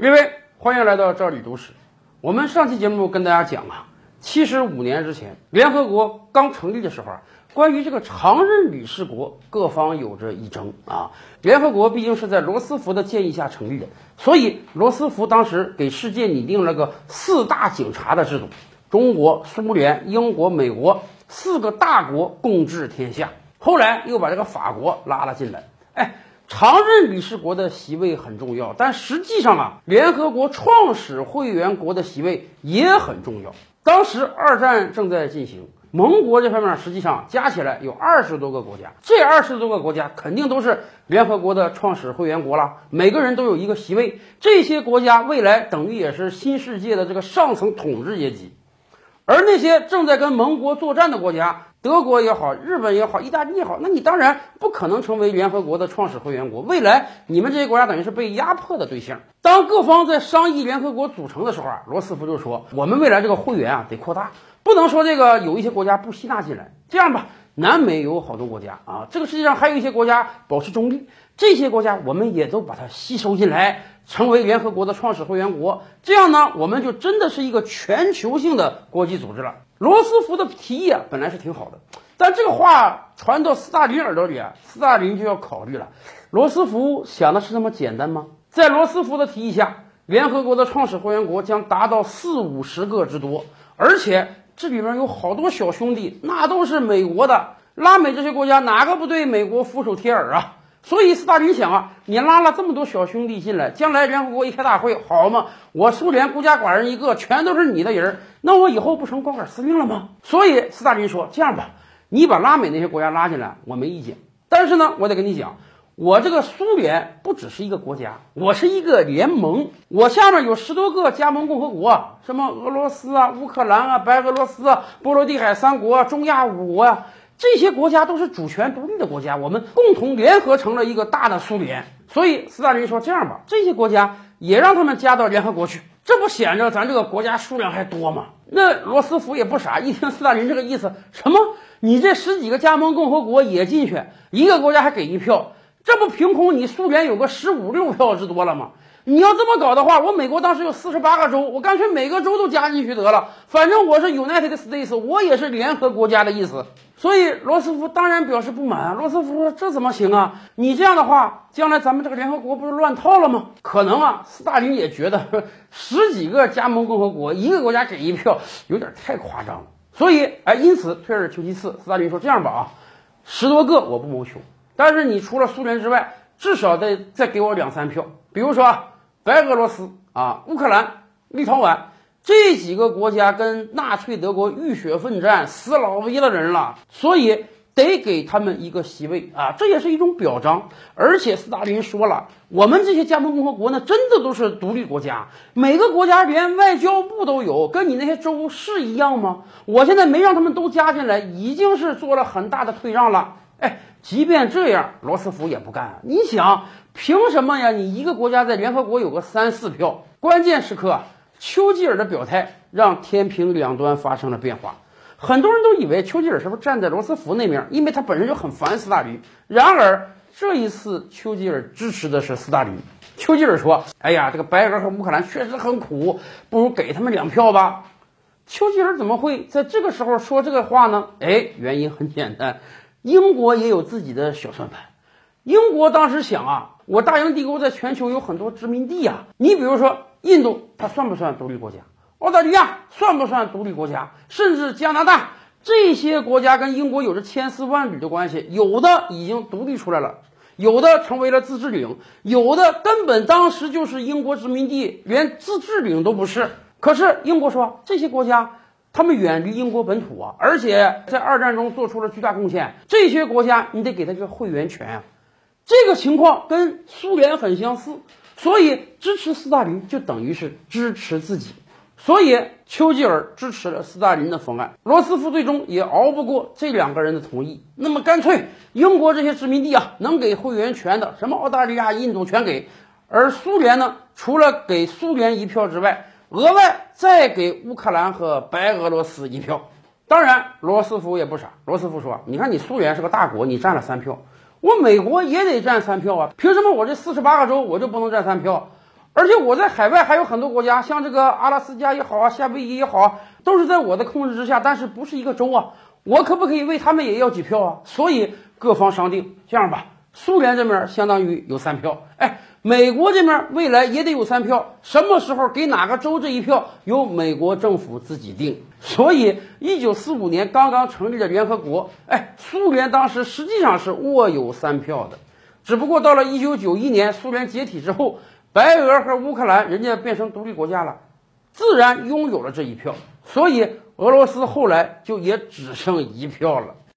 各位，欢迎来到这里读史。我们上期节目跟大家讲啊，七十五年之前，联合国刚成立的时候啊，关于这个常任理事国，各方有着一争啊。联合国毕竟是在罗斯福的建议下成立的，所以罗斯福当时给世界拟定了个四大警察的制度，中国、苏联、英国、美国四个大国共治天下。后来又把这个法国拉了进来，哎。常任理事国的席位很重要，但实际上啊，联合国创始会员国的席位也很重要。当时二战正在进行，盟国这方面实际上加起来有二十多个国家，这二十多个国家肯定都是联合国的创始会员国了，每个人都有一个席位。这些国家未来等于也是新世界的这个上层统治阶级，而那些正在跟盟国作战的国家。德国也好，日本也好，意大利也好，那你当然不可能成为联合国的创始会员国。未来你们这些国家等于是被压迫的对象。当各方在商议联合国组成的时候啊，罗斯福就说：“我们未来这个会员啊得扩大，不能说这个有一些国家不吸纳进来。这样吧，南美有好多国家啊，这个世界上还有一些国家保持中立，这些国家我们也都把它吸收进来，成为联合国的创始会员国。这样呢，我们就真的是一个全球性的国际组织了。”罗斯福的提议啊，本来是挺好的，但这个话传到斯大林耳朵里啊，斯大林就要考虑了。罗斯福想的是那么简单吗？在罗斯福的提议下，联合国的创始会员国将达到四五十个之多，而且这里面有好多小兄弟，那都是美国的。拉美这些国家哪个不对美国俯首帖耳啊？所以斯大林想啊，你拉了这么多小兄弟进来，将来联合国一开大会，好嘛？我苏联孤家寡人一个，全都是你的人，那我以后不成光杆司令了吗？所以斯大林说：“这样吧，你把拉美那些国家拉进来，我没意见。但是呢，我得跟你讲，我这个苏联不只是一个国家，我是一个联盟，我下面有十多个加盟共和国，什么俄罗斯啊、乌克兰啊、白俄罗斯啊、波罗的海三国、啊中亚五国呀。”这些国家都是主权独立的国家，我们共同联合成了一个大的苏联。所以斯大林说：“这样吧，这些国家也让他们加到联合国去，这不显着咱这个国家数量还多吗？”那罗斯福也不傻，一听斯大林这个意思，什么？你这十几个加盟共和国也进去，一个国家还给一票，这不凭空你苏联有个十五六票之多了吗？你要这么搞的话，我美国当时有四十八个州，我干脆每个州都加进去得了。反正我是 United States，我也是联合国家的意思。所以罗斯福当然表示不满啊。罗斯福说：“这怎么行啊？你这样的话，将来咱们这个联合国不是乱套了吗？”可能啊，斯大林也觉得 十几个加盟共和国，一个国家给一票，有点太夸张了。所以，哎，因此退而求其次，斯大林说：“这样吧，啊，十多个我不谋求，但是你除了苏联之外，至少得再给我两三票，比如说。”白俄罗斯啊，乌克兰、立陶宛这几个国家跟纳粹德国浴血奋战、死老威的人了，所以得给他们一个席位啊，这也是一种表彰。而且斯大林说了，我们这些加盟共和国呢，真的都是独立国家，每个国家连外交部都有，跟你那些州是一样吗？我现在没让他们都加进来，已经是做了很大的退让了。哎，即便这样，罗斯福也不干啊。你想？凭什么呀？你一个国家在联合国有个三四票，关键时刻，丘吉尔的表态让天平两端发生了变化。很多人都以为丘吉尔是不是站在罗斯福那面，因为他本身就很烦斯大林。然而这一次，丘吉尔支持的是斯大林。丘吉尔说：“哎呀，这个白俄和乌克兰确实很苦，不如给他们两票吧。”丘吉尔怎么会在这个时候说这个话呢？哎，原因很简单，英国也有自己的小算盘。英国当时想啊。我大英帝国在全球有很多殖民地呀，你比如说印度，它算不算独立国家？澳大利亚算不算独立国家？甚至加拿大这些国家跟英国有着千丝万缕的关系，有的已经独立出来了，有的成为了自治领，有的根本当时就是英国殖民地，连自治领都不是。可是英国说，这些国家他们远离英国本土啊，而且在二战中做出了巨大贡献，这些国家你得给他个会员权啊。这个情况跟苏联很相似，所以支持斯大林就等于是支持自己，所以丘吉尔支持了斯大林的方案。罗斯福最终也熬不过这两个人的同意，那么干脆英国这些殖民地啊，能给会员权的，什么澳大利亚、印度全给，而苏联呢，除了给苏联一票之外，额外再给乌克兰和白俄罗斯一票。当然，罗斯福也不傻，罗斯福说：“你看，你苏联是个大国，你占了三票。”我美国也得占三票啊！凭什么我这四十八个州我就不能占三票？而且我在海外还有很多国家，像这个阿拉斯加也好啊，夏威夷也好啊，都是在我的控制之下，但是不是一个州啊，我可不可以为他们也要几票啊？所以各方商定，这样吧，苏联这边相当于有三票，哎。美国这边未来也得有三票，什么时候给哪个州这一票，由美国政府自己定。所以，一九四五年刚刚成立的联合国，哎，苏联当时实际上是握有三票的，只不过到了一九九一年苏联解体之后，白俄和乌克兰人家变成独立国家了，自然拥有了这一票，所以俄罗斯后来就也只剩一票了。